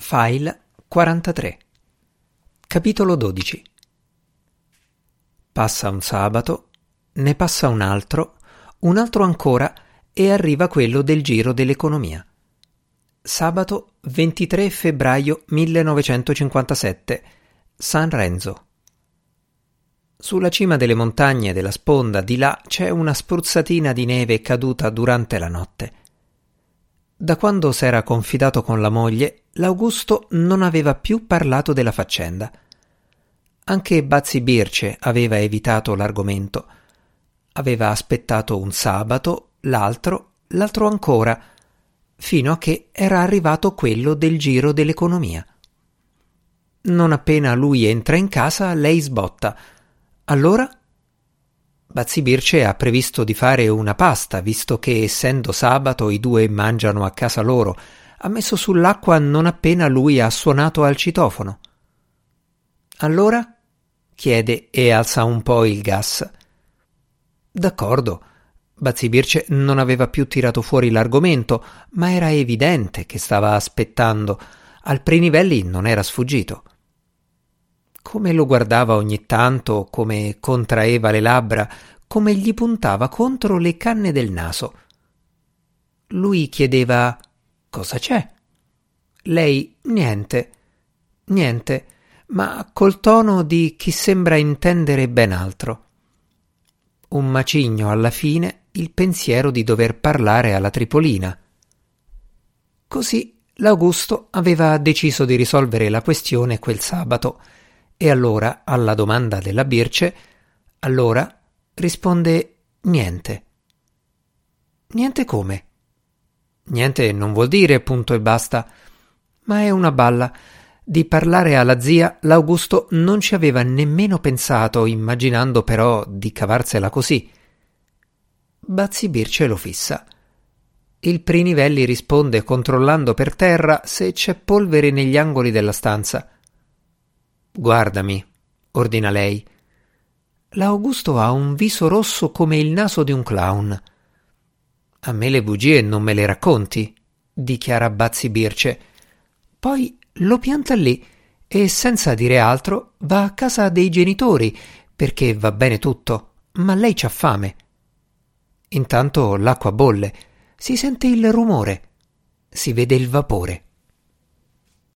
File 43 Capitolo 12 Passa un sabato, ne passa un altro, un altro ancora e arriva quello del giro dell'economia. Sabato 23 febbraio 1957 San Renzo Sulla cima delle montagne della sponda di là c'è una spruzzatina di neve caduta durante la notte. Da quando s'era confidato con la moglie, l'Augusto non aveva più parlato della faccenda. Anche Bazzi Birce aveva evitato l'argomento. Aveva aspettato un sabato, l'altro, l'altro ancora, fino a che era arrivato quello del giro dell'economia. Non appena lui entra in casa, lei sbotta. Allora Bazzi Birce ha previsto di fare una pasta, visto che essendo sabato i due mangiano a casa loro. Ha messo sull'acqua non appena lui ha suonato al citofono. Allora? chiede e alza un po' il gas. D'accordo. Bazzi Birce non aveva più tirato fuori l'argomento, ma era evidente che stava aspettando. Al Prinivelli non era sfuggito come lo guardava ogni tanto, come contraeva le labbra, come gli puntava contro le canne del naso. Lui chiedeva cosa c'è? Lei niente, niente, ma col tono di chi sembra intendere ben altro. Un macigno alla fine il pensiero di dover parlare alla Tripolina. Così l'Augusto aveva deciso di risolvere la questione quel sabato e allora, alla domanda della Birce, allora risponde niente. Niente come? Niente non vuol dire punto e basta, ma è una balla. Di parlare alla zia l'Augusto non ci aveva nemmeno pensato, immaginando però di cavarsela così. Bazzi Birce lo fissa. Il Prinivelli risponde controllando per terra se c'è polvere negli angoli della stanza. Guardami, ordina lei. L'Augusto ha un viso rosso come il naso di un clown. A me le bugie non me le racconti, dichiara Bazzi Birce. Poi lo pianta lì e senza dire altro va a casa dei genitori perché va bene tutto, ma lei c'ha fame. Intanto l'acqua bolle, si sente il rumore, si vede il vapore.